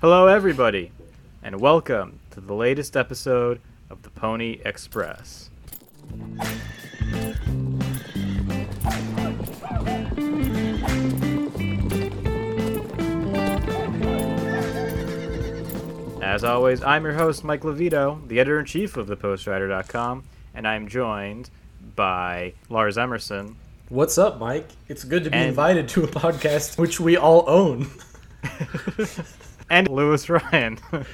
Hello, everybody, and welcome to the latest episode of the Pony Express. As always, I'm your host, Mike Levito, the editor in chief of thepostwriter.com, and I'm joined by Lars Emerson. What's up, Mike? It's good to be And- invited to a podcast which we all own. and Lewis Ryan.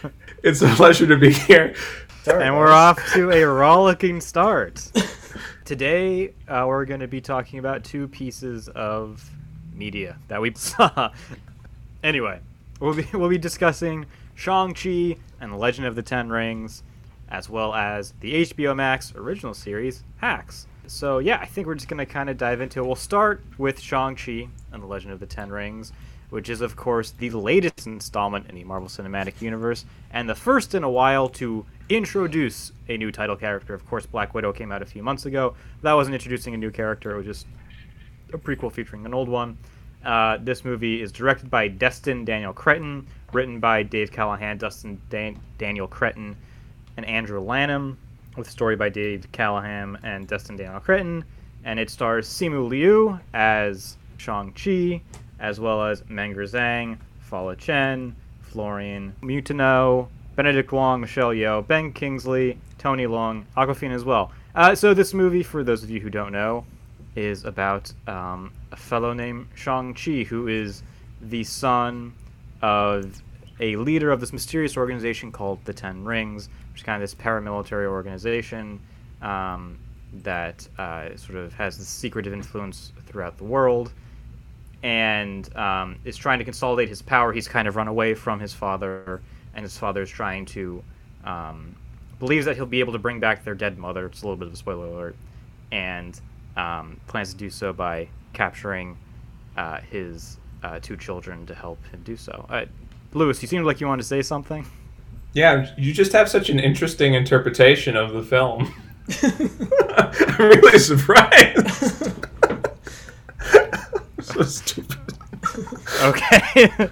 It's a pleasure to be here. Sorry, and we're off to a rollicking start. Today, uh, we're going to be talking about two pieces of media that we saw. anyway, we'll be we'll be discussing Shang-Chi and the Legend of the Ten Rings, as well as the HBO Max original series Hacks. So yeah, I think we're just going to kind of dive into it. We'll start with Shang-Chi and the Legend of the Ten Rings, which is of course the latest installment in the Marvel Cinematic Universe and the first in a while to introduce a new title character. Of course, Black Widow came out a few months ago. That wasn't introducing a new character; it was just a prequel featuring an old one. Uh, this movie is directed by Destin Daniel Cretton, written by Dave Callaham, Dustin Dan- Daniel Cretton, and Andrew Lanham, with a story by Dave Callaham and Destin Daniel Cretton. And it stars Simu Liu as Shang-Chi, as well as Meng'er Zhang, Fala Chen, Florian Munteanu, Benedict Wong, Michelle Yeoh, Ben Kingsley, Tony Leung, Awkwafina as well. Uh, so this movie, for those of you who don't know, is about um, a fellow named Shang-Chi who is the son of a leader of this mysterious organization called the Ten Rings, which is kind of this paramilitary organization um, that uh, sort of has this secretive influence throughout the world and um, is trying to consolidate his power. He's kind of run away from his father, and his father is trying to um, believes that he'll be able to bring back their dead mother. It's a little bit of a spoiler alert, and um, plans to do so by capturing uh, his uh, two children to help him do so. Uh, Lewis, you seemed like you wanted to say something. Yeah, you just have such an interesting interpretation of the film. I'm really surprised. so stupid. Okay.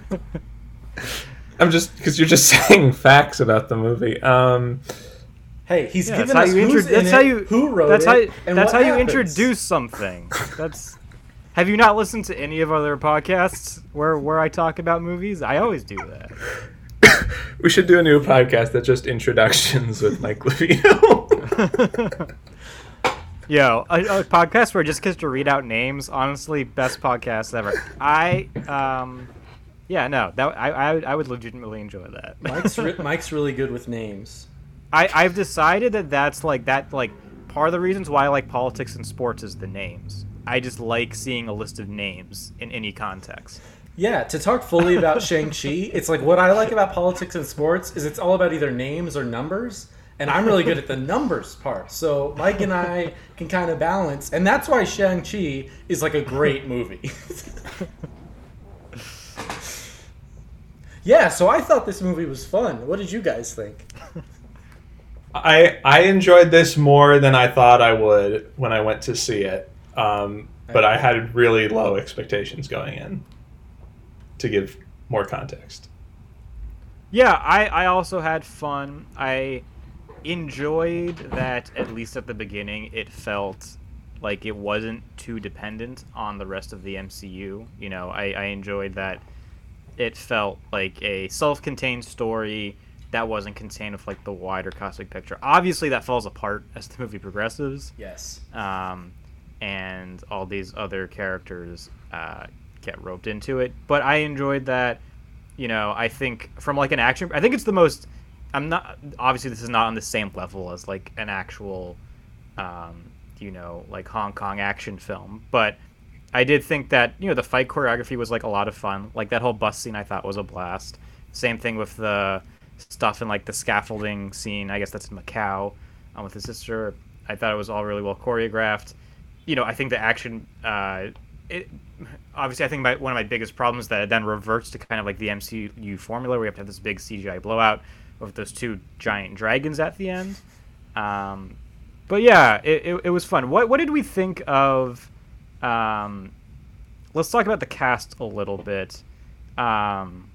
I'm just because you're just saying facts about the movie. Um, Hey, he's Yeah, given that's us how you who's intro- in that's how it, you who wrote that's it, how and that's what how you introduce something. That's have you not listened to any of other podcasts where where I talk about movies? I always do that. we should do a new podcast that's just introductions with Mike Levino. Yo, a, a podcast where it just gets to read out names. Honestly, best podcast ever. I um, yeah, no, that I I, would- I would legitimately enjoy that. Mike's re- Mike's really good with names. I I've decided that that's like that like part of the reasons why I like politics and sports is the names. I just like seeing a list of names in any context. Yeah, to talk fully about Shang-Chi, it's like what I like about politics and sports is it's all about either names or numbers. And I'm really good at the numbers part. So Mike and I can kind of balance. And that's why Shang-Chi is like a great movie. yeah, so I thought this movie was fun. What did you guys think? I I enjoyed this more than I thought I would when I went to see it. Um, but I had really low expectations going in. To give more context. Yeah, I, I also had fun. I enjoyed that, at least at the beginning, it felt like it wasn't too dependent on the rest of the MCU. You know, I, I enjoyed that it felt like a self contained story that wasn't contained with like the wider cosmic picture. Obviously, that falls apart as the movie progresses Yes. um, and all these other characters uh, get roped into it. But I enjoyed that. You know, I think from like an action, I think it's the most. I'm not obviously this is not on the same level as like an actual, um, you know, like Hong Kong action film, but I did think that you know the fight choreography was like a lot of fun. Like that whole bus scene, I thought was a blast. Same thing with the stuff in like the scaffolding scene. I guess that's in Macau um, with his sister. I thought it was all really well choreographed. You know, I think the action. Uh, it, obviously, I think my, one of my biggest problems that it then reverts to kind of like the MCU formula, where you have to have this big CGI blowout with those two giant dragons at the end. Um, but yeah, it, it, it was fun. What what did we think of? Um, let's talk about the cast a little bit. Um,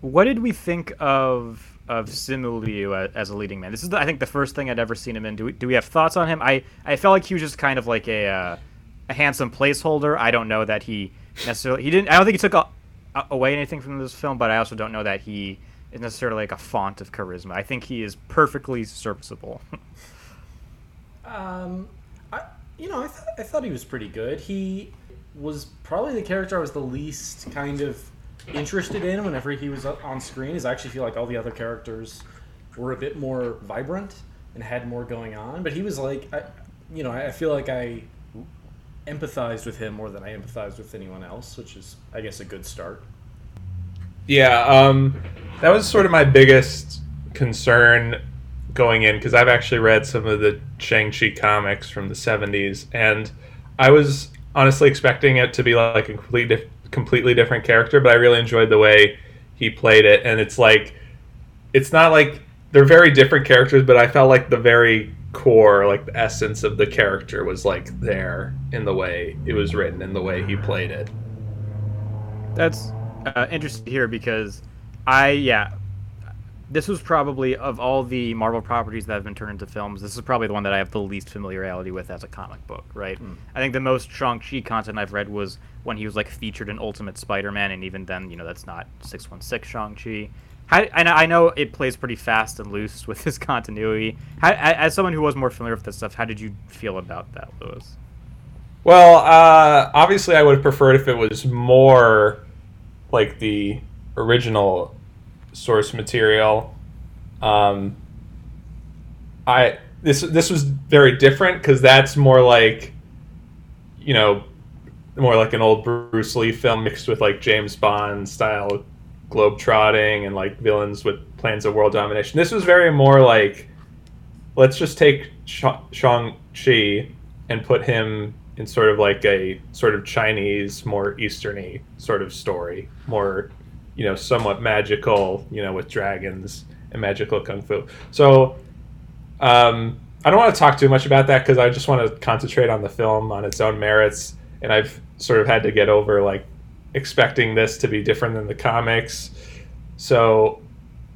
what did we think of of Simu Liu as, as a leading man? This is, the, I think, the first thing I'd ever seen him in. Do we, do we have thoughts on him? I, I felt like he was just kind of like a uh, a handsome placeholder. I don't know that he necessarily he didn't. I don't think he took a, a, away anything from this film, but I also don't know that he is necessarily like a font of charisma. I think he is perfectly serviceable. Um, I, you know, I, th- I thought he was pretty good. He was probably the character I was the least kind of interested in whenever he was on screen. Is I actually feel like all the other characters were a bit more vibrant and had more going on. But he was like, I, you know, I feel like I empathized with him more than I empathized with anyone else, which is, I guess, a good start. Yeah, um, that was sort of my biggest concern going in because I've actually read some of the Shang-Chi comics from the 70s, and I was honestly expecting it to be like a complete, completely different character, but I really enjoyed the way he played it. And it's like, it's not like they're very different characters, but I felt like the very core, like the essence of the character was like there in the way it was written, in the way he played it. That's uh, interesting here because I, yeah, this was probably of all the Marvel properties that have been turned into films, this is probably the one that I have the least familiarity with as a comic book, right? Mm. I think the most Shang-Chi content I've read was when he was like featured in Ultimate Spider-Man, and even then, you know, that's not 616 Shang-Chi. How, I know it plays pretty fast and loose with his continuity. How, as someone who was more familiar with this stuff, how did you feel about that, Lewis? Well, uh, obviously, I would have preferred if it was more like the original source material. Um, I this this was very different because that's more like, you know, more like an old Bruce Lee film mixed with like James Bond style globe trotting and like villains with plans of world domination. This was very more like, let's just take Shang Chi and put him in sort of like a sort of Chinese, more Easterny sort of story, more you know, somewhat magical, you know, with dragons and magical kung fu. So, um, I don't want to talk too much about that because I just want to concentrate on the film on its own merits. And I've sort of had to get over like expecting this to be different than the comics. So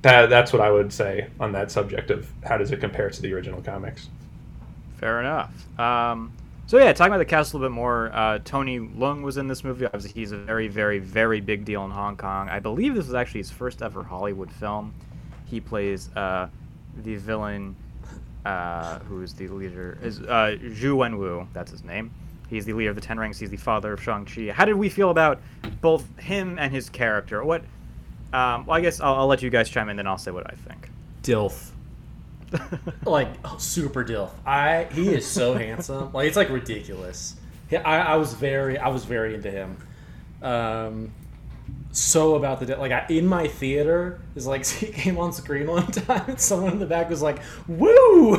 that that's what I would say on that subject of how does it compare to the original comics. Fair enough. Um, so yeah, talking about the cast a little bit more. Uh, Tony Leung was in this movie. Obviously, he's a very, very, very big deal in Hong Kong. I believe this was actually his first ever Hollywood film. He plays uh, the villain, uh, who is the leader, is uh, Xu Wenwu. That's his name. He's the leader of the Ten Rings. He's the father of Shang Chi. How did we feel about both him and his character? What? Um, well, I guess I'll, I'll let you guys chime in, then I'll say what I think. Dilf like super dilf. I he is so handsome. Like it's like ridiculous. I, I was very I was very into him. Um, so about the like I, in my theater is like he came on screen one time and someone in the back was like woo.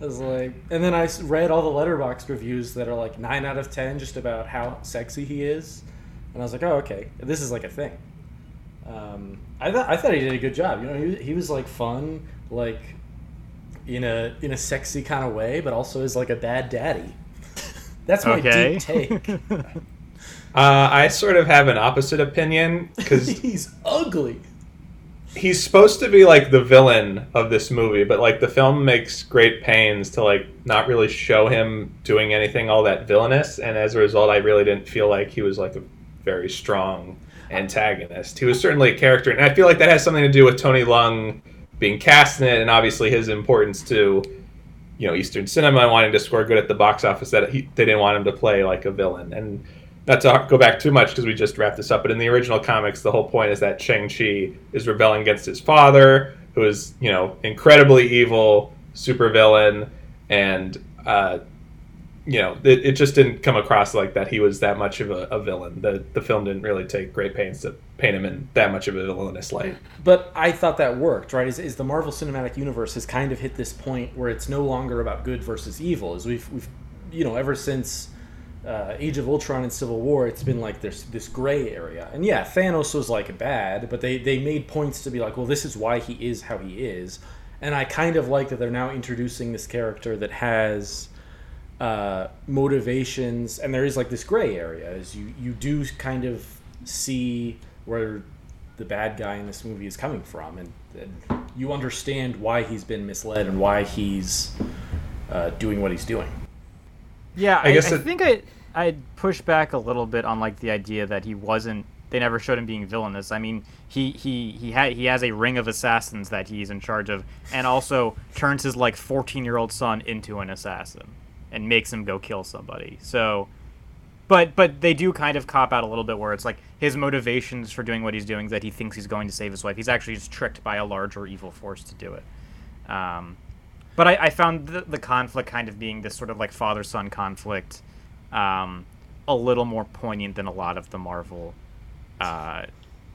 I was like, and then I read all the Letterboxd reviews that are like nine out of ten just about how sexy he is, and I was like, oh okay, this is like a thing. Um, I thought I thought he did a good job. You know, he, he was like fun, like in a in a sexy kind of way, but also is like a bad daddy. That's my okay. deep take. uh, I sort of have an opposite opinion because he's ugly. He's supposed to be like the villain of this movie, but like the film makes great pains to like not really show him doing anything all that villainous, and as a result, I really didn't feel like he was like a very strong antagonist. He was certainly a character, and I feel like that has something to do with Tony Leung being cast in it, and obviously his importance to you know Eastern cinema and wanting to score good at the box office. That he, they didn't want him to play like a villain, and not to go back too much because we just wrapped this up. But in the original comics, the whole point is that Shang Chi is rebelling against his father, who is you know incredibly evil, super villain, and uh, you know, it, it, just didn't come across like that he was that much of a, a, villain. The the film didn't really take great pains to paint him in that much of a villainous light. But I thought that worked, right? Is, is the Marvel Cinematic Universe has kind of hit this point where it's no longer about good versus evil. As we've we've you know ever since uh, Age of Ultron and Civil War, it's been like there's this gray area. And yeah, Thanos was like bad, but they they made points to be like, well, this is why he is how he is. And I kind of like that they're now introducing this character that has uh, motivations, and there is like this gray area. Is you you do kind of see where the bad guy in this movie is coming from, and, and you understand why he's been misled and why he's uh, doing what he's doing. Yeah, I I, guess I it- think I I'd push back a little bit on like the idea that he wasn't. They never showed him being villainous. I mean, he he he had he has a ring of assassins that he's in charge of, and also turns his like fourteen year old son into an assassin, and makes him go kill somebody. So, but but they do kind of cop out a little bit where it's like his motivations for doing what he's doing is that he thinks he's going to save his wife. He's actually just tricked by a larger evil force to do it. Um, but I, I found the, the conflict kind of being this sort of like father son conflict um, a little more poignant than a lot of the Marvel uh,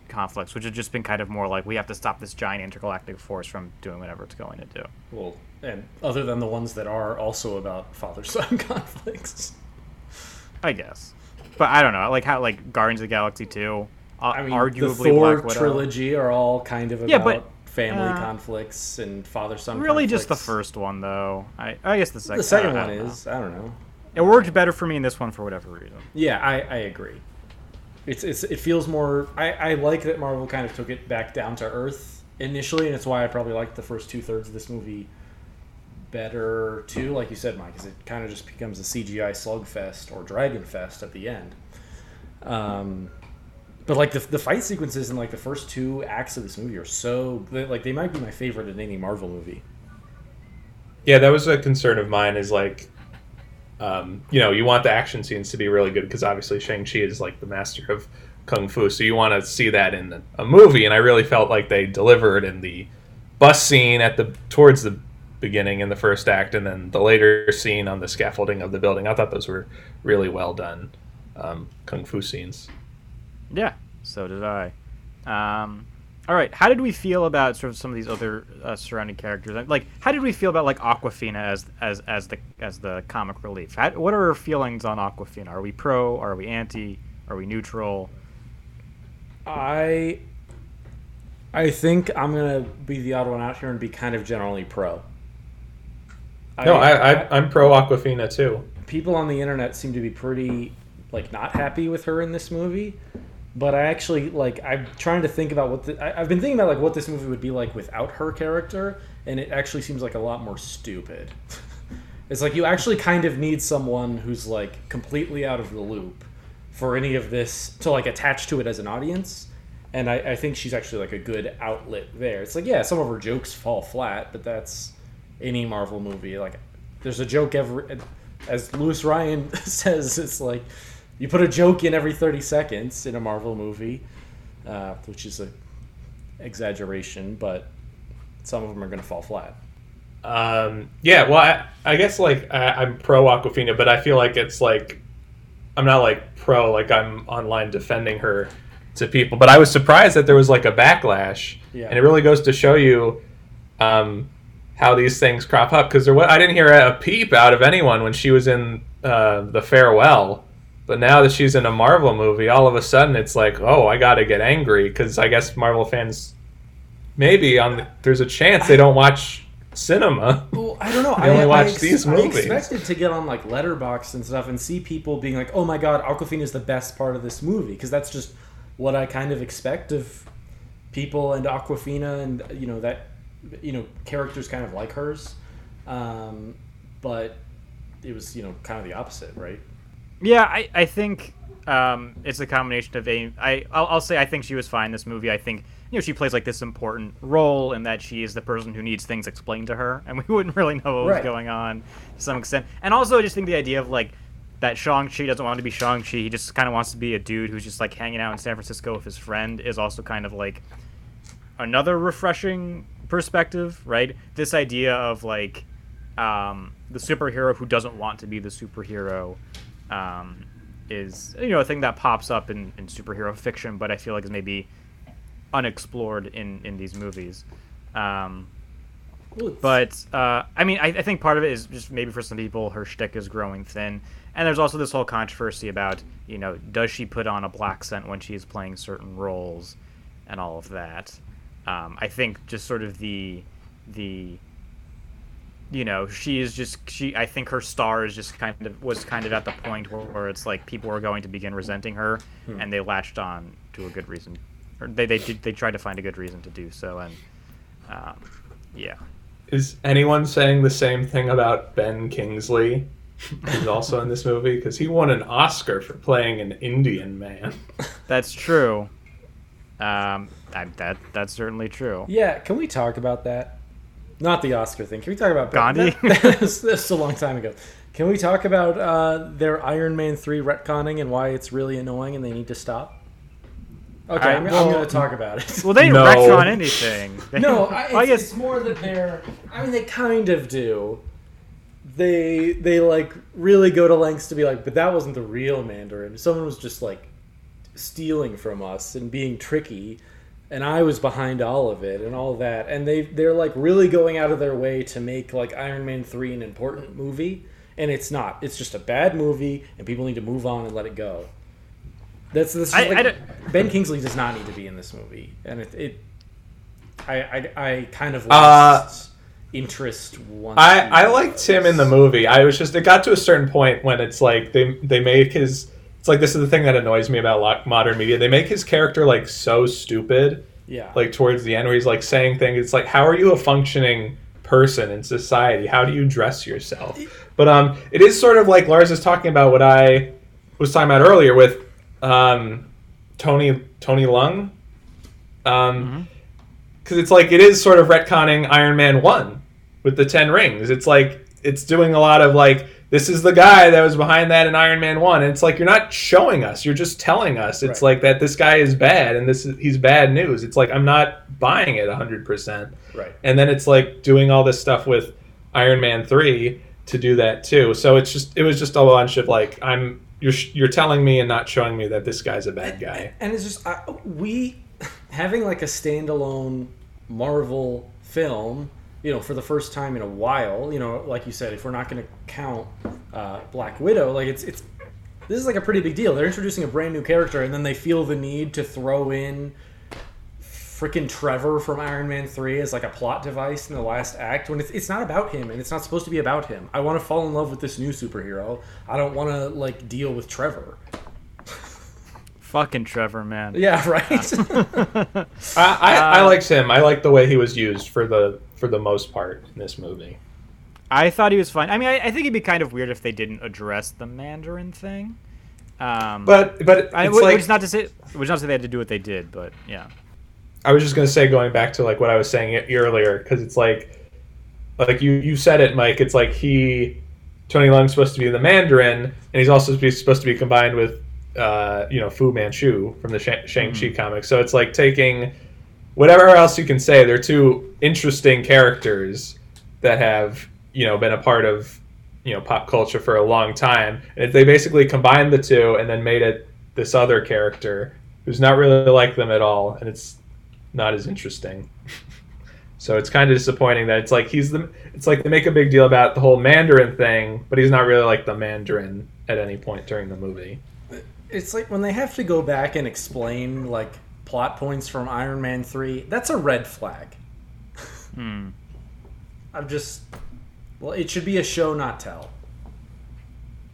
conflicts, which have just been kind of more like we have to stop this giant intergalactic force from doing whatever it's going to do. Well, and other than the ones that are also about father-son conflicts. I guess, but I don't know, like how like Guardians of the Galaxy two, uh, I mean, arguably the Thor trilogy are all kind of about Yeah, but, family uh, conflicts and father-son. Really, just the first one though. I I guess the second. The second one don't know. is I don't know. It worked better for me in this one for whatever reason. Yeah, I, I agree. It's, it's it feels more. I, I like that Marvel kind of took it back down to earth initially, and it's why I probably liked the first two thirds of this movie better too. Like you said, Mike, is it kind of just becomes a CGI slugfest or dragon fest at the end. Um, but like the, the fight sequences in like the first two acts of this movie are so like they might be my favorite in any Marvel movie. Yeah, that was a concern of mine. Is like, um, you know, you want the action scenes to be really good because obviously Shang Chi is like the master of kung fu, so you want to see that in a movie. And I really felt like they delivered in the bus scene at the towards the beginning in the first act, and then the later scene on the scaffolding of the building. I thought those were really well done um, kung fu scenes. Yeah, so did I. Um, all right, how did we feel about sort of some of these other uh, surrounding characters? Like, how did we feel about like Awkwafina as as as the as the comic relief? How, what are our feelings on Awkwafina? Are we pro? Are we anti? Are we neutral? I I think I'm gonna be the odd one out here and be kind of generally pro. No, I, I I'm pro Awkwafina too. people on the internet seem to be pretty like not happy with her in this movie but i actually like i'm trying to think about what the, I, i've been thinking about like what this movie would be like without her character and it actually seems like a lot more stupid it's like you actually kind of need someone who's like completely out of the loop for any of this to like attach to it as an audience and I, I think she's actually like a good outlet there it's like yeah some of her jokes fall flat but that's any marvel movie like there's a joke every as Lewis Ryan says, it's like you put a joke in every 30 seconds in a Marvel movie, uh, which is a exaggeration, but some of them are going to fall flat. Um, yeah, well, I, I guess like I, I'm pro Awkwafina, but I feel like it's like I'm not like pro, like I'm online defending her to people. But I was surprised that there was like a backlash, Yeah. and it really goes to show you um, how these things crop up. Because there, wa- I didn't hear a peep out of anyone when she was in uh, the farewell. But now that she's in a Marvel movie, all of a sudden it's like, oh, I got to get angry because I guess Marvel fans maybe on the, there's a chance they don't watch cinema. Well, I don't know. They only I, watch I ex- these I expected to get on like Letterboxd and stuff and see people being like, "Oh my god, Awkwafina is the best part of this movie," because that's just what I kind of expect of people and Awkwafina and you know that you know characters kind of like hers. Um, but it was you know kind of the opposite, right? Yeah, I, I think um, it's a combination of a. I I'll, I'll say I think she was fine in this movie. I think you know she plays like this important role in that she is the person who needs things explained to her, and we wouldn't really know what was Right. going on to some extent. And also, I just think the idea of like that Shang Chi doesn't want to be Shang Chi. He just kind of wants to be a dude who's just like hanging out in San Francisco with his friend is also kind of like another refreshing perspective, right? This idea of like um, the superhero who doesn't want to be the superhero um, is you know a thing that pops up in, in superhero fiction, but I feel like is maybe unexplored in in these movies. Um, but uh, I mean, I, I think part of it is just maybe for some people her shtick is growing thin, and there's also this whole controversy about you know does she put on a blaccent when she's playing certain roles, and all of that. Um, I think just sort of the the you know she is just she i think her star is just kind of was kind of at the point where, where it's like people were going to begin resenting her and they latched on to a good reason or they they did, they tried to find a good reason to do so, and um, yeah. Is anyone saying the same thing about Ben Kingsley, who's also in this movie? Because he won an Oscar for playing an Indian man. That's true. Um, I, that that's certainly true. Yeah, can we talk about that? Not the Oscar thing. Can we talk about Gandhi? That, that's, that's a long time ago. Can we talk about uh, their Iron Man three retconning and why it's really annoying and they need to stop? Okay, I- I'm, I'm well- going to talk about it. Well, they didn't No. retcon anything. They- no, I, well, I guess it's more that they're. I mean, they kind of do. They they like really go to lengths to be like, but that wasn't the real Mandarin. Someone was just like stealing from us and being tricky, and I was behind all of it and all that. And they they're like really going out of their way to make like Iron Man three an important movie, and it's not. It's just a bad movie, and people need to move on and let it go. That's this. I- like, I Ben Kingsley does not need to be in this movie, and it. it I, I, I kind of Uh, lost interest once. I, I liked this. him in the movie. I was just it got to a certain point when it's like they they make his it's like this is the thing that annoys me about modern media. They make his character like so stupid Yeah. like towards the end where he's like saying things. It's like how are you a functioning person in society? How do you dress yourself? But um it is sort of like Lars is talking about what I was talking about earlier with um Tony Tony Leung. Um because it's like it is sort of retconning Iron Man one with the ten rings. It's like it's doing a lot of like this is the guy that was behind that in Iron Man one. And it's like you're not showing us, you're just telling us. It's Right. like that this guy is bad and this is he's bad news. It's like I'm not buying it hundred percent. right. And then it's like doing all this stuff with Iron Man three to do that too. So it's just it was just a bunch of like I'm you're you're telling me and not showing me that this guy's a bad guy. And it's just I, we having like a standalone Marvel film, you know, for the first time in a while. You know, like you said, if we're not going to count uh, Black Widow, like it's it's this is like a pretty big deal. They're introducing a brand new character, and then they feel the need to throw in freaking Trevor from Iron Man 3 as like a plot device in the last act when it's, it's not about him and it's not supposed to be about him. I want to fall in love with this new superhero. I don't want to like deal with Trevor. fucking Trevor, man. Yeah, right. I, I, I liked him. I like the way he was used for the for the most part in this movie. I thought he was fine. I mean, I, I think it'd be kind of weird if they didn't address the Mandarin thing. Um, But but it's I, like which not to say, which not to say they had to do what they did, but yeah. I was just gonna say going back to like what I was saying earlier because it's like like you you said it, Mike. It's like he Tony Leung's supposed to be the Mandarin, and he's also supposed to be- supposed to be combined with uh, you know Fu Manchu from the Shang Chi comics. So it's like taking whatever else you can say. They're two interesting characters that have you know been a part of you know pop culture for a long time, and they basically combined the two and then made it this other character who's not really like them at all, and it's not as interesting. so it's kind of disappointing that it's like he's the. It's like they make a big deal about the whole Mandarin thing, but he's not really like the Mandarin at any point during the movie. it's like when they have to go back and explain like plot points from Iron Man 3, that's a red flag. Hmm. I'm just well, it should be a show not tell.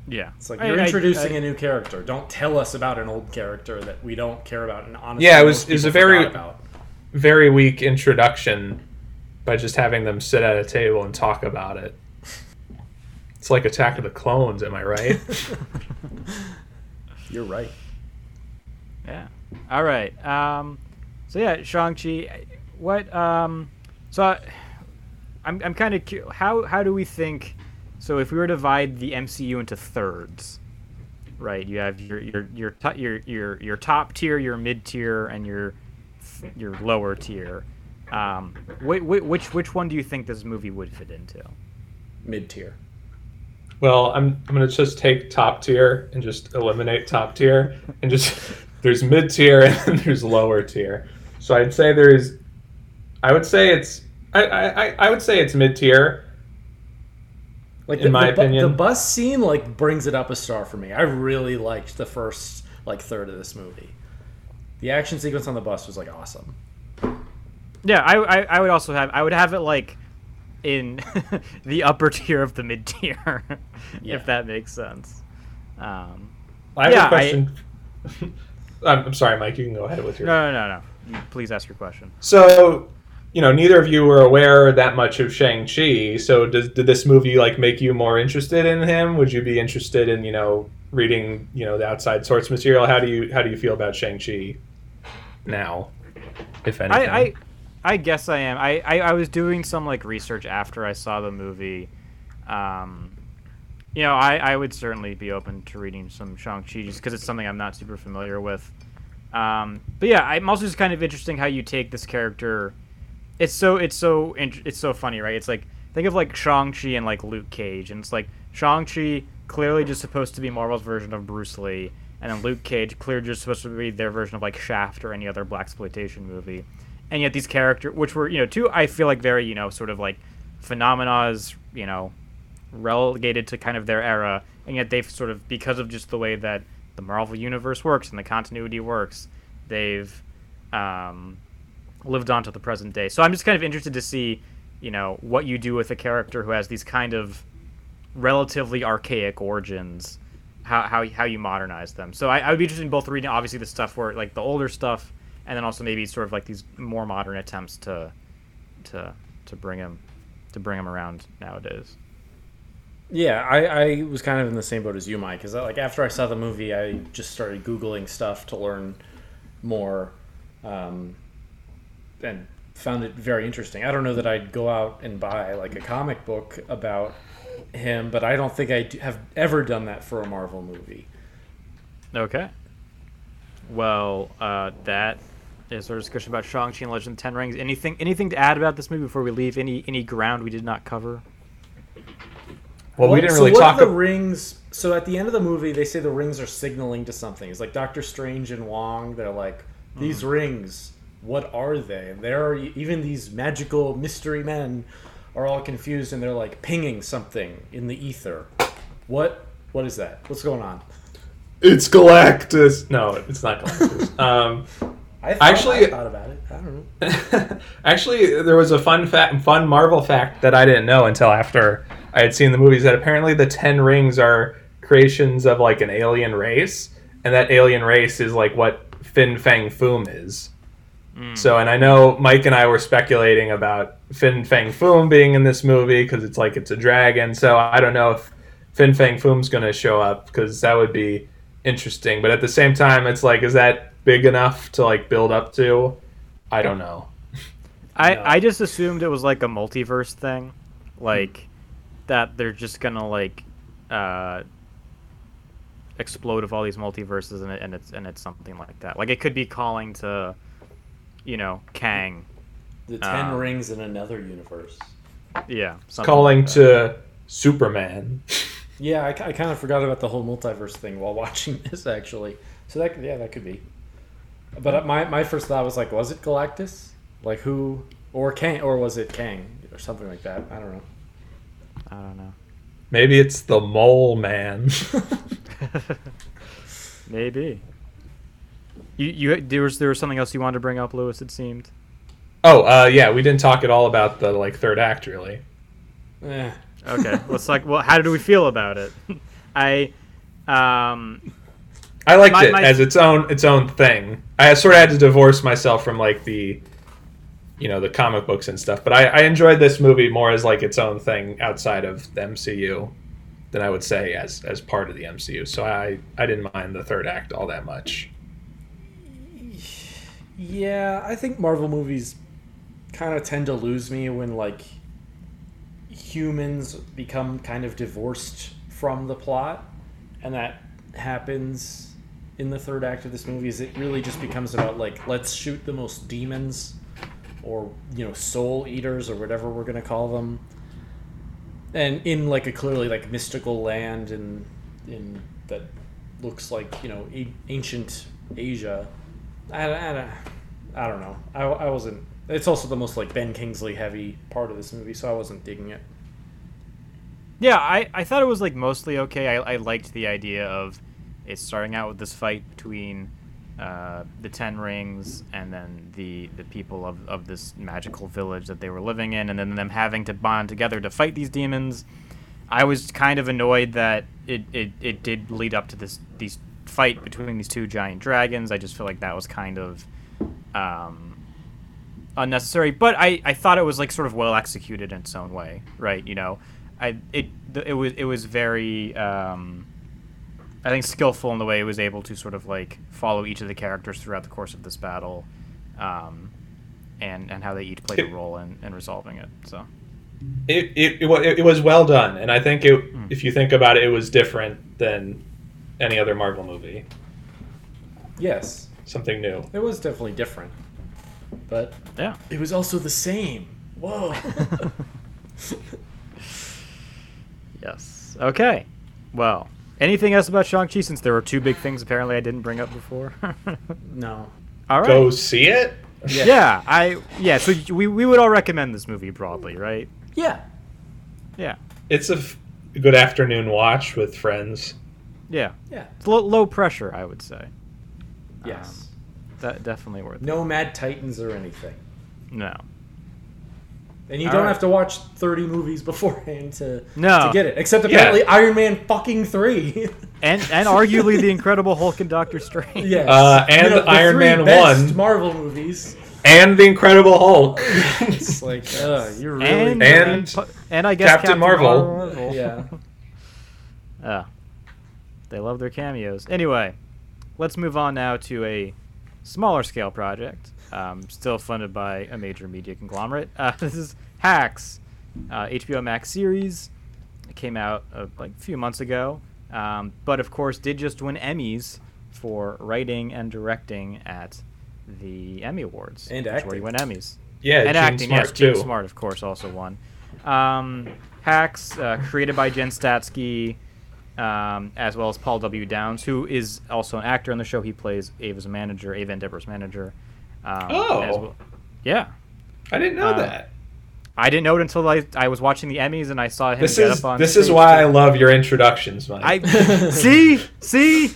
Yeah. It's like you're I- introducing I- a new character. Don't tell us about an old character that we don't care about and honestly Yeah, it was- it was a very- Very weak introduction by just having them sit at a table and talk about it. It's like Attack of the Clones, am I right? You're right. Yeah. All right. Um, so yeah, Shang Chi. What? Um, so I- I'm I'm kind of cu- how how do we think? So if we were to divide the MCU into thirds, right? You have your your your to- your your, your top tier, your mid tier, and your your lower tier. Um, whi- whi- which which one do you think this movie would fit into? Mid tier. Well, I'm I'm gonna just take top tier and just eliminate top tier and just there's mid tier and there's lower tier. So I'd say there's I would say it's I I, I- I would say it's mid tier. Like In my bu- opinion. the bus scene like brings it up a star for me. I really liked the first like third of this movie. The action sequence on the bus was like awesome. Yeah, I, I, I would also have I would have it like in the upper tier of the mid tier, Yeah. if that makes sense. Um, I have Yeah, a question. I'm, I'm sorry, Mike. You can go ahead with your. no, no, no, no. please ask your question. So, you know, neither of you were aware that much of Shang Chi. So, does did this movie like make you more interested in him? Would you be interested in you know reading you know the outside source material? How do you how do you feel about Shang Chi now, if anything? I, I I guess I am. I, I, I was doing some like research after I saw the movie. Um, you know, I, I would certainly be open to reading some Shang-Chi just because it's something I'm not super familiar with. Um, but yeah, I'm also just kind of interesting how you take this character. It's so it's so it's so funny, right? It's like think of like Shang-Chi and like Luke Cage, and it's like Shang-Chi clearly just supposed to be Marvel's version of Bruce Lee, and then Luke Cage clearly just supposed to be their version of like Shaft or any other blaxploitation movie and yet these characters, which were you know two, I feel like very you know sort of like phenomena's you know relegated to kind of their era, and yet they've sort of because of just the way that the Marvel universe works and the continuity works, they've um, lived on to the present day. So I'm just kind of interested to see you know what you do with a character who has these kind of relatively archaic origins how, how, how you modernize them so I, I would be interested in both reading obviously the stuff where like the older stuff and then also maybe sort of like these more modern attempts to to to bring him to bring him around nowadays. Yeah, I, I was kind of in the same boat as you, Mike. Because like after I saw the movie, I just started googling stuff to learn more, um, and found it very interesting. I don't know that I'd go out and buy like a comic book about him, but I don't think I have ever done that for a Marvel movie. Okay. Well, uh, that is our discussion about Shang-Chi and Legend of Ten Rings. Anything anything to add about this movie before we leave? Any any ground we did not cover? Well, we didn't so really what talk. Are the rings. So at the end of the movie, they say the rings are signaling to something. It's like Doctor Strange and Wong. They're like, these mm. rings. What are they? And there are even these magical mystery men are all confused and they're like pinging something in the ether. What? What is that? What's going on? It's Galactus. No, it's not Galactus. um, I thought, actually I thought about it. I don't know. actually, there was a fun fact, fun Marvel fact that I didn't know until after I had seen the movies. That apparently the Ten Rings are creations of like an alien race, and that alien race is like what Fin Fang Foom is. Mm. So, and I know Mike and I were speculating about Fin Fang Foom being in this movie because it's like it's a dragon. So I don't know if Fin Fang Foom's going to show up because that would be interesting. But at the same time, it's like, is that big enough to like build up to. I don't know. I no. I just assumed it was like a multiverse thing, like that they're just gonna like uh, explode with all these multiverses and it, and it's and it's something like that. Like it could be calling to, you know, Kang. The Ten um, Rings in another universe. Yeah, calling like to Superman. yeah, I, I kind of forgot about the whole multiverse thing while watching this actually. So that yeah, that could be. But my, my first thought was like, was it Galactus? Like who or Kang or was it Kang or something like that? I don't know. I don't know. Maybe it's the Mole Man. Maybe. You you there was there was something else you wanted to bring up, Lewis? It seemed. Oh uh, yeah, we didn't talk at all about the like third act really. Eh. Okay, let's like well, how did we feel about it? I um I liked my, it my... as its own its own thing. I sort of had to divorce myself from like the, you know, the comic books and stuff. But I, I enjoyed this movie more as like its own thing outside of the MCU than I would say as as part of the MCU. So I I didn't mind the third act all that much. Yeah, I think Marvel movies kind of tend to lose me when like humans become kind of divorced from the plot and that happens in the third act of this movie is it really just becomes about like let's shoot the most demons or you know soul eaters or whatever we're gonna call them. And in like a clearly like mystical land and in that looks like you know a- ancient asia. I, I, I don't know. I, I wasn't it's also the most like ben kingsley heavy part of this movie so i wasn't digging it. Yeah i, I thought it was like mostly okay. I, I liked the idea of it's starting out with this fight between uh, the Ten Rings and then the the people of, of this magical village that they were living in, and then them having to bond together to fight these demons. I was kind of annoyed that it, it, it did lead up to this these fight between these two giant dragons. I just feel like that was kind of um, unnecessary. But I, I thought it was like sort of well executed in its own way, right? You know, I it it was it was very um, I think skillful in the way it was able to sort of like follow each of the characters throughout the course of this battle, um, and and how they each played a role in, in resolving it. So It, it, it, it was well done, and I think it, if you think about it, it was different than any other Marvel movie. Yes, Something new. it was definitely different, but yeah. it was also the same. Whoa. Yes. Okay. Well, anything else about Shang Chi? Since there were two big things apparently I didn't bring up before. no. all right. Go see it. Yeah. I yeah. So we we would all recommend this movie broadly, right? Yeah. Yeah. It's a f- good afternoon watch with friends. Yeah. Yeah. It's low, low pressure, I would say. Yes. Um, that definitely worth it. no Mad Titans or anything. No. And you All don't right. have to watch 30 movies beforehand to, No. to get it. Except Yeah. apparently Iron Man fucking 3. And and arguably the Incredible Hulk and Doctor Strange. yes. Uh, and the Iron three Man best 1. Marvel movies. And the Incredible Hulk. It's like, uh, you're really. And And and, and I guess Captain Captain, Marvel. Marvel. yeah. Ah. they love their cameos. Anyway, let's move on now to a smaller scale project, um, still funded by a major media conglomerate. Uh, this is Hacks, uh, HBO Max series. It came out uh, like a few months ago, um, but of course did just win Emmys for writing and directing at the Emmy Awards. And which is Where acting. you win Emmys Yeah, and Jean acting, Smart yes, Jean too. Smart, of course, also won. Um, Hacks, uh, created by Jen Statsky, um, as well as Paul W. Downs, who is also an actor on the show. He plays Ava's manager, Ava and Deborah's manager. Um, Oh. well- yeah. I didn't know Uh, that. I didn't know it until I, I was watching the Emmys and I saw him This get is up on this is why to- I love your introductions, Mike. I see, see,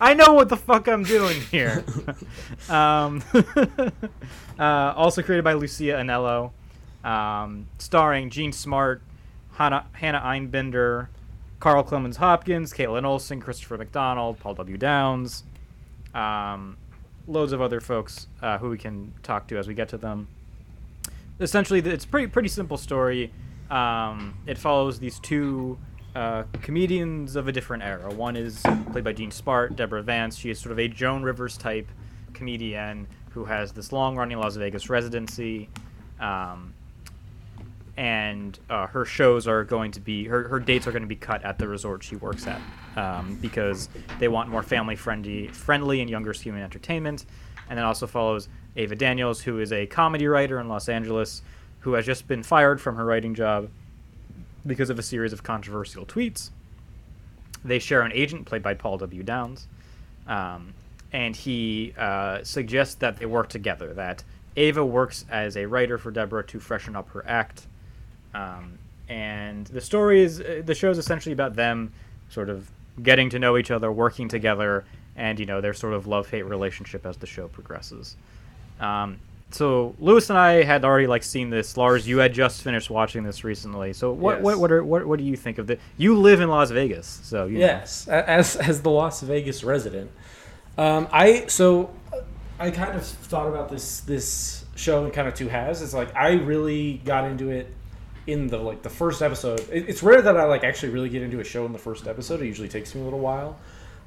I know what the fuck I'm doing here. um, uh, also created by Lucia Aniello, um, starring Jean Smart, Hannah, Hannah Einbinder, Carl Clemons Hopkins, Kaitlin Olson, Christopher McDonald, Paul W. Downs, um, loads of other folks uh, who we can talk to as we get to them essentially it's pretty pretty simple story. Um, it follows these two uh, comedians of a different era. One is played by Jean Smart, Deborah Vance. She is sort of a Joan Rivers type comedian who has this long running Las Vegas residency. Um, and uh, her shows are going to be her, her dates are going to be cut at the resort she works at um, because they want more family friendly friendly and younger skewing entertainment. And then also follows ava daniels who is a comedy writer in los angeles who has just been fired from her writing job because of a series of controversial tweets. They share an agent played by paul w. Downs um, and he uh, suggests that they work together that ava works as a writer for deborah to freshen up her act um, and the story is uh, the show is essentially about them sort of getting to know each other, working together, and you know their sort of love hate relationship as the show progresses. Um, so Lewis and I had already like seen this. Lars, you had just finished watching this recently. So what Yes. what what, are, what what do you think of it? You live in Las Vegas, so you know. Yes, a- as as the Las Vegas resident, um, I so I kind of thought about this this show in kind of two halves. It's like I really got into it in the like the first episode. It, it's rare that I like actually really get into a show in the first episode. It usually takes me a little while,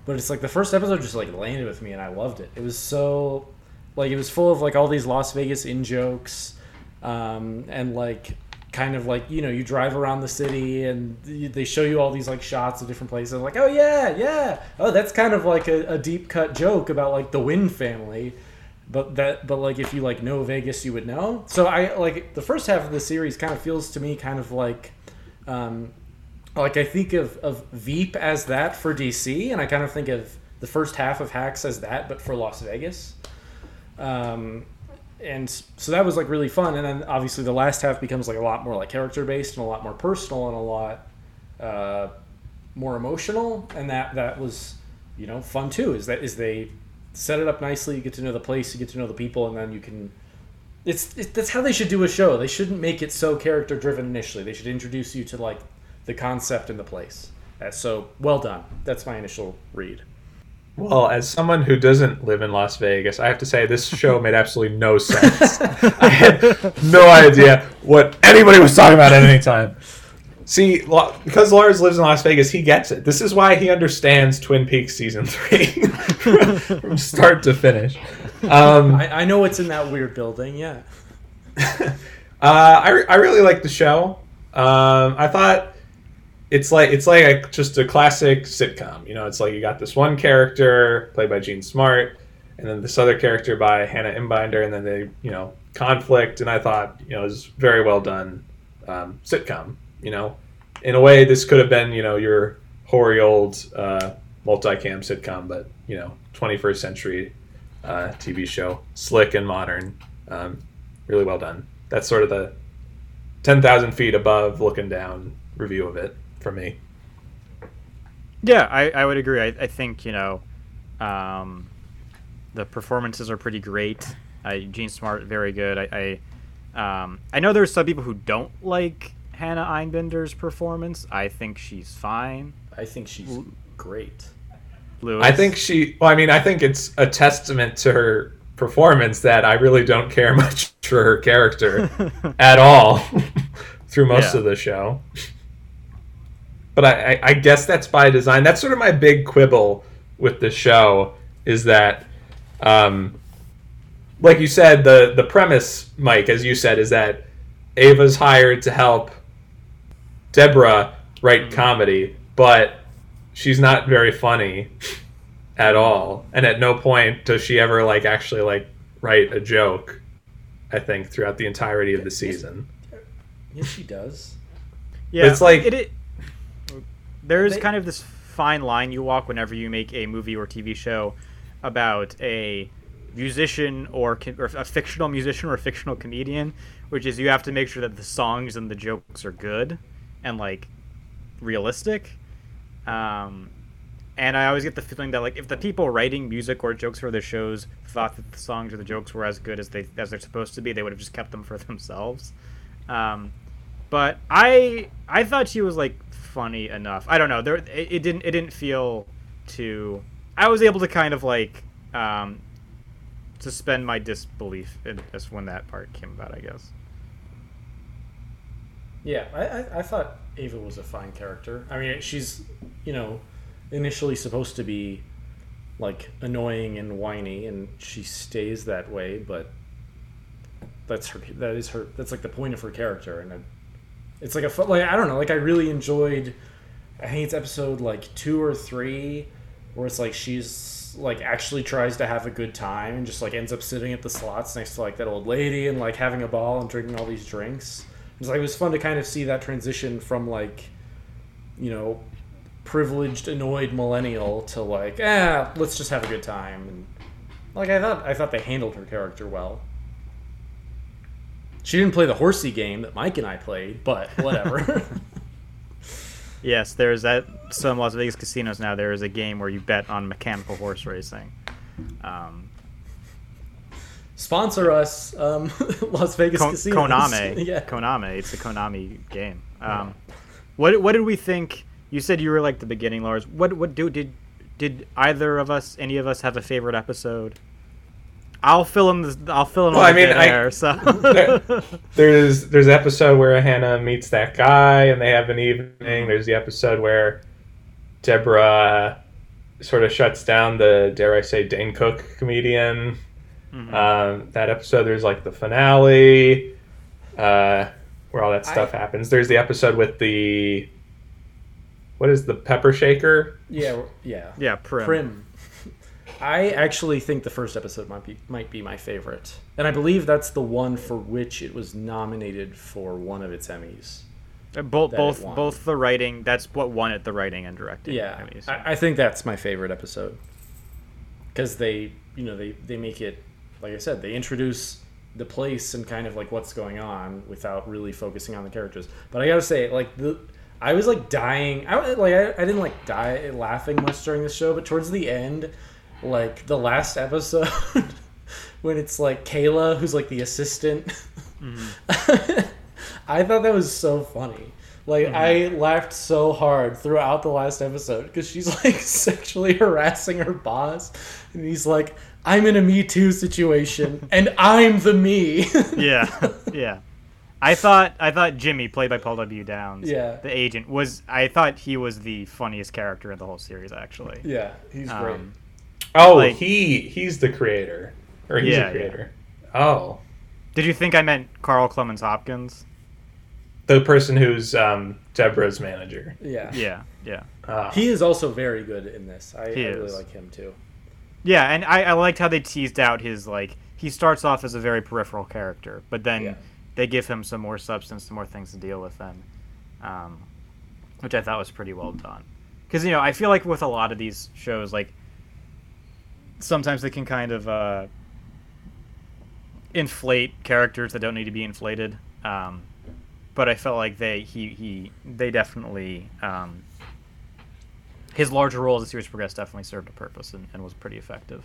but it's like the first episode just like landed with me and I loved it. It was so like it was full of like all these Las Vegas in jokes, um, and like kind of like you know you drive around the city and they show you all these like shots of different places like oh yeah yeah oh that's kind of like a, a deep cut joke about like the Wynn family but that but like if you like know Vegas you would know. So I like the first half of the series kind of feels to me kind of like um like I think of of Veep as that for DC and I kind of think of the first half of Hacks as that but for Las Vegas. Um and so that was like really fun and then obviously the last half becomes like a lot more like character based and a lot more personal and a lot uh, more emotional and that that was you know fun too is that is they set it up nicely you get to know the place you get to know the people and then you can it's it, that's how they should do a show. They shouldn't make it so character driven initially. They should introduce you to like the concept and the place. Uh, so well done. That's my initial read. Well, as someone who doesn't live in Las Vegas, I have to say this show made absolutely no sense. I had no idea what anybody was talking about at any time. See, because Lars lives in Las Vegas, he gets it. This is why he understands Twin Peaks season three from start to finish. Um, I, I know what's in that weird building. Yeah. uh, I, I really like the show. Um, I thought it's like it's like a, just a classic sitcom. You know, it's like you got this one character played by Jean Smart, and then this other character by Hannah Einbinder, and then they you know conflict. And I thought you know it was very well done um, sitcom. You know, in a way, this could have been you know your hoary old uh, multicam sitcom, but you know 21st century uh, TV show, slick and modern. Um, really well done. That's sort of the 10,000 feet above looking down review of it for me. Yeah, I, I would agree. I, I think, you know, um, the performances are pretty great. Uh, Jean Smart, very good. I I, um, I know there's some people who don't like Hannah Einbinder's performance. I think she's fine. I think she's great. Lewis. I think she, well, I mean, I think it's a testament to her performance that I really don't care much for her character at all through most Yeah. of the show. But I, I, I guess that's by design. That's sort of my big quibble with the show is that, um, like you said, the the premise, Mike, as you said, is that Ava's hired to help Deborah write mm-hmm. comedy, but she's not very funny at all, and at no point does she ever like actually like write a joke. I think throughout the entirety of the season. Yes, she does. Yeah, It's like- it. it there's They- kind of this fine line you walk whenever you make a movie or TV show about a musician or, or a fictional musician or a fictional comedian, which is you have to make sure that the songs and the jokes are good and like realistic. Um, and I always get the feeling that like if the people writing music or jokes for the shows thought that the songs or the jokes were as good as they as they're supposed to be, they would have just kept them for themselves. Um, but I I thought she was like funny enough. I don't know. There it, it didn't it didn't feel too. I was able to kind of like um, suspend my disbelief as when that part came about. I guess. Yeah, I, I, I thought Ava was a fine character. I mean, she's, you know, initially supposed to be like annoying and whiny, and she stays that way. But that's her. That is her. That's like the point of her character, and it, it's like a like I don't know. Like I really enjoyed. I think it's episode like two or three, where it's like she's like actually tries to have a good time and just like ends up sitting at the slots next to like that old lady and like having a ball and drinking all these drinks. It's like it was fun to kind of see that transition from like, you know, privileged, annoyed millennial to like, ah, let's just have a good time. And like I thought, I thought they handled her character well. She didn't play the horsey game that Mike and I played, but whatever. Yes, there's that. Some Las Vegas casinos now there is a game where you bet on mechanical horse racing. Um, Sponsor us, um, Las Vegas Kon- casinos. Konami. yeah. Konami. It's a Konami game. Um, what what did we think? You said you were like the beginning, Lars. What what do did did either of us, any of us, have a favorite episode? I'll fill in the I'll fill in Well, I mean, dead I- air, so There's there's an episode where Hannah meets that guy and they have an evening. There's the episode where Deborah sort of shuts down the dare I say Dane Cook comedian. Mhm. Um, that episode there's like the finale uh, where all that stuff I- happens. There's the episode with the what is the pepper shaker? Yeah, yeah. yeah, prim. Prim. I actually think the first episode might be might be my favorite, and I believe that's the one for which it was nominated for one of its Emmys. Uh, Both both both the writing. That's what won it. The writing and directing. Yeah, Emmys. I, I think that's my favorite episode because they, you know, they they make it like I said, they introduce the place and kind of like what's going on without really focusing on the characters. But I gotta say, like the. I was like dying. I was- like I, I didn't like die laughing much during the show, but towards the end, like the last episode, when it's like Kayla who's like the assistant, I thought that was so funny. Like I mm-hmm. laughed so hard throughout the last episode because she's like sexually harassing her boss, and he's like, "I'm in a Me Too situation, and I'm the me." yeah, yeah. I thought I thought Jimmy, played by Paul W. Downs, Yeah. the agent, was I thought he was the funniest character in the whole series. Actually, yeah, he's great. Um, Oh, Like- he he's the creator, or he's Yeah, a yeah. creator. Oh, did you think I meant Carl Clemons Hopkins? the person who's um, Deborah's manager. yeah. Yeah, yeah, Ah. He is also very good in this. I, I really like him too. Yeah. And I, I liked how they teased out his like he starts off as a very peripheral character, but then Yeah. they give him some more substance, some more things to deal with, then, um, which I thought was pretty well done. Because you know I feel like with a lot of these shows, like sometimes they can kind of uh, inflate characters that don't need to be inflated. Um, but I felt like they he he they definitely um, his larger role as the series progressed definitely served a purpose and, and was pretty effective.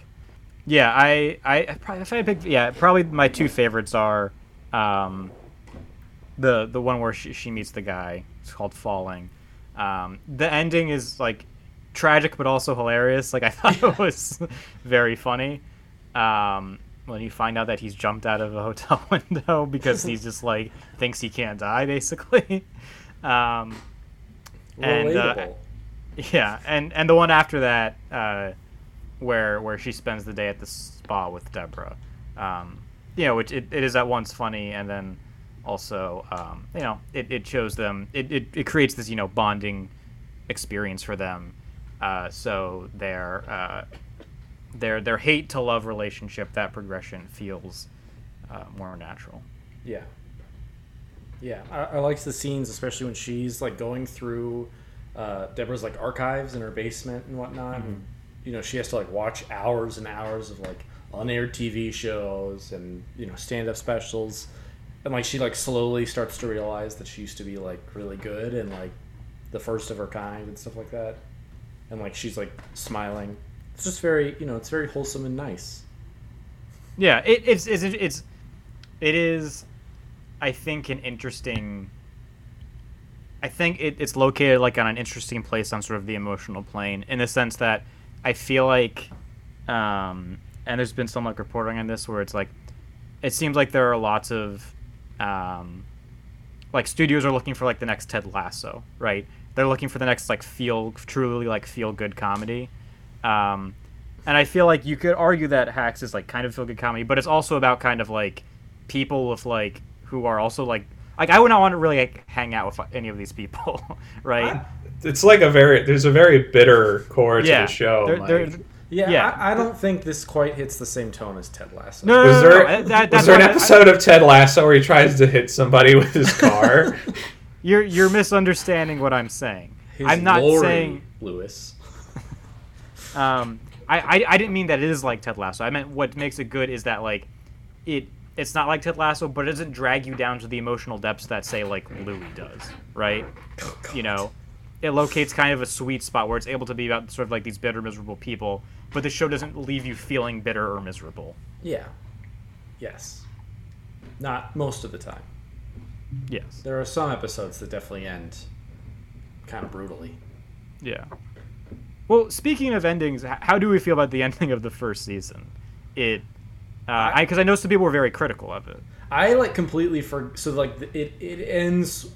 Yeah, I I, I probably if I pick yeah probably my two favorites are um, the the one where she, she meets the guy. It's called Falling. Um, the ending is like tragic but also hilarious. Like I thought it was very funny. Um, when you find out that he's jumped out of a hotel window because he's just like thinks he can't die basically. Um, and uh, Relatable. Yeah, and and the one after that, uh, where where she spends the day at the spa with Deborah, um, you know, which it, it is at once funny and then also, um, you know, it, it shows them it, it, it creates this you know bonding experience for them, uh, so their uh, their their hate to love relationship that progression feels uh, more natural. Yeah. Yeah, I, I liked the scenes, especially when she's like going through uh, Deborah's like archives in her basement and whatnot. And, you know, she has to like watch hours and hours of like unaired TV shows and you know stand up specials, and like she like slowly starts to realize that she used to be like really good and like the first of her kind and stuff like that, and like she's like smiling. It's just very you know it's very wholesome and nice. Yeah, it, it's, it's it's it is, I think, an interesting. I think it, it's located like on an interesting place on sort of the emotional plane, in the sense that I feel like, um, and there's been some like reporting on this where it's like, it seems like there are lots of, um, like studios are looking for like the next Ted Lasso, right? They're looking for the next like feel truly like feel good comedy. Um, and I feel like you could argue that Hacks is like kind of feel good comedy, but it's also about kind of like people with like who are also like like I would not want to really like hang out with any of these people, right? It's like a very there's a very bitter core to the show. They're- Mike. they're- Yeah, Yeah. I, I don't think this quite hits the same tone as Ted Lasso. no, no, was no, there, no, that- was there an not- I- episode of Ted Lasso where he tries to hit somebody with his car? you're you're misunderstanding what I'm saying. His I'm not Lori saying Lewis. um, I, I I didn't mean that it is like Ted Lasso. I meant what makes it good is that like it it's not like Ted Lasso, but it doesn't drag you down to the emotional depths that say like Louie does, right? Oh, you know, it locates kind of a sweet spot where it's able to be about sort of like these bitter, miserable people, but the show doesn't leave you feeling bitter or miserable. Yeah. Yes. Not most of the time. Yes. There are some episodes that definitely end kind of brutally. Yeah. Well, speaking of endings, how do we feel about the ending of the first season? It, uh, I because I know some people were very critical of it. I like completely for so like it it ends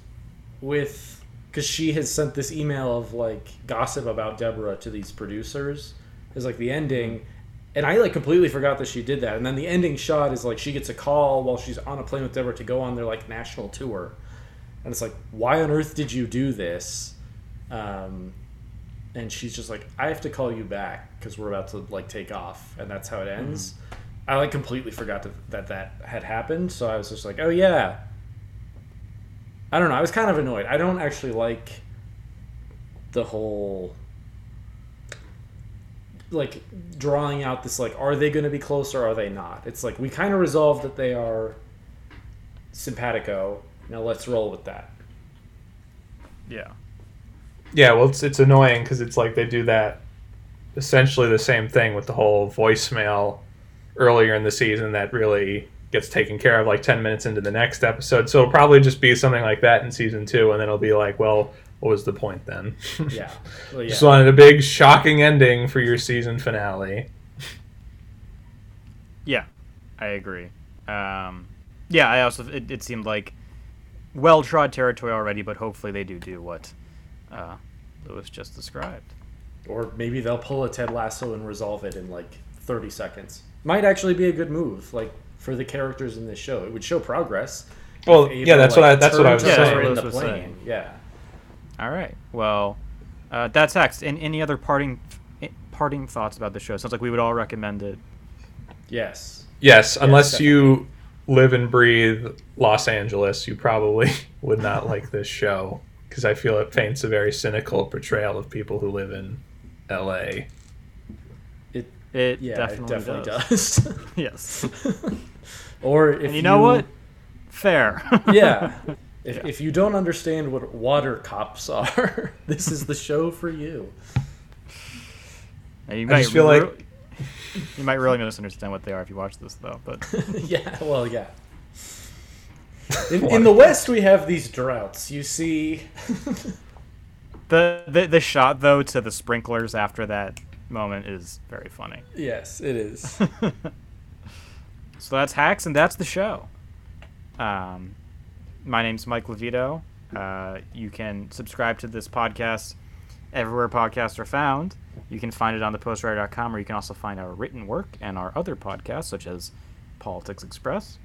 with because she has sent this email of like gossip about Deborah to these producers is like the ending, and I like completely forgot that she did that. And then the ending shot is like she gets a call while she's on a plane with Deborah to go on their like national tour, and it's like why on earth did you do this? Um, and she's just like I have to call you back because we're about to like take off, and that's how it ends. I like completely forgot that, that that had happened, so I was just like, oh yeah. I don't know. I was kind of annoyed. I don't actually like the whole like drawing out this like are they going to be close or are they not? It's like we kind of resolved that they are simpatico. Now let's roll with that. Yeah. yeah, well, it's it's annoying because it's like they do that essentially the same thing with the whole voicemail earlier in the season that really gets taken care of like 10 minutes into the next episode. So it'll probably just be something like that in season two, and then it'll be like, well, what was the point then? Yeah. Well, yeah. Just wanted a big shocking ending for your season finale. Yeah, I agree. Um, yeah, I also it, it seemed like well trod territory already, but hopefully they do do what uh, Lewis just described. Or maybe they'll pull a Ted Lasso and resolve it in like 30 seconds. Might actually be a good move, like for the characters in this show. It would show progress. Well, If yeah, Ava, that's what I that's what I turned was Yeah, that's saying. what in the was plane. saying. Yeah. All right. Well, uh, that's Hacks. And any other parting parting thoughts about the show? Sounds like we would all recommend it. Yes. Yes, unless definitely. you live and breathe Los Angeles, you probably would not like this show because I feel it paints a very cynical portrayal of people who live in L.A. It It yeah, definitely, it definitely does. does. Yes. or if And you know what? Fair. yeah. If, Yeah. if you don't understand what water cops are, this is the show for you. And you I might just feel like- you might really misunderstand what they are if you watch this, though. But yeah, well, yeah. In, in the West, we have these droughts. You see, the, the the shot though to the sprinklers after that moment is very funny. yes, it is. So that's Hacks, and that's the show. Um, my name's Mike Levito. Uh, you can subscribe to this podcast everywhere podcasts are found. You can find it on thepostwriter.com, or you can also find our written work and our other podcasts, such as Politics Express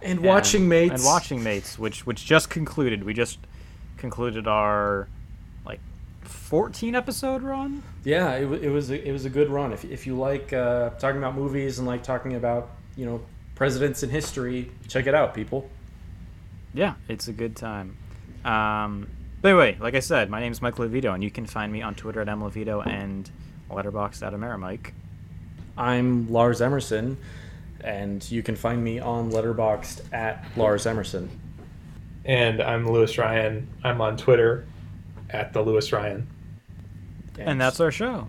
And and- watching mates. and Watching Mates, which which just concluded. We just concluded our 14 episode run. Yeah, it, it was a, it was a good run. If, if you like uh, talking about movies and like talking about you know presidents in history, check it out, people. Yeah, it's a good time. Um, but anyway, like I said, my name is Mike Levito, and you can find me on Twitter at mlevito and Letterboxd at Amerimike. I'm Lars Emerson, and you can find me on Letterboxd at Lars Emerson. And I'm Lewis Ryan. I'm on Twitter at the Lewis Ryan. And that's our show.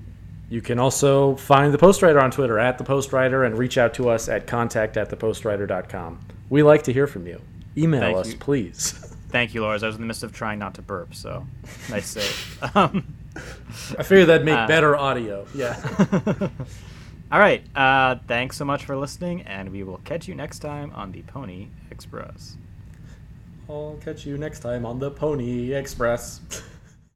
You can also find the Postwriter on Twitter at the Postwriter and reach out to us at contact at thepostwriter.com. We like to hear from you. Email Thank us, you. please. Thank you, Lars. I was in the midst of trying not to burp, so nice save. Um, I figured that'd make Uh, better audio. Yeah. all right. Uh, thanks so much for listening, and we will catch you next time on the Pony Express. I'll catch you next time on the Pony Express.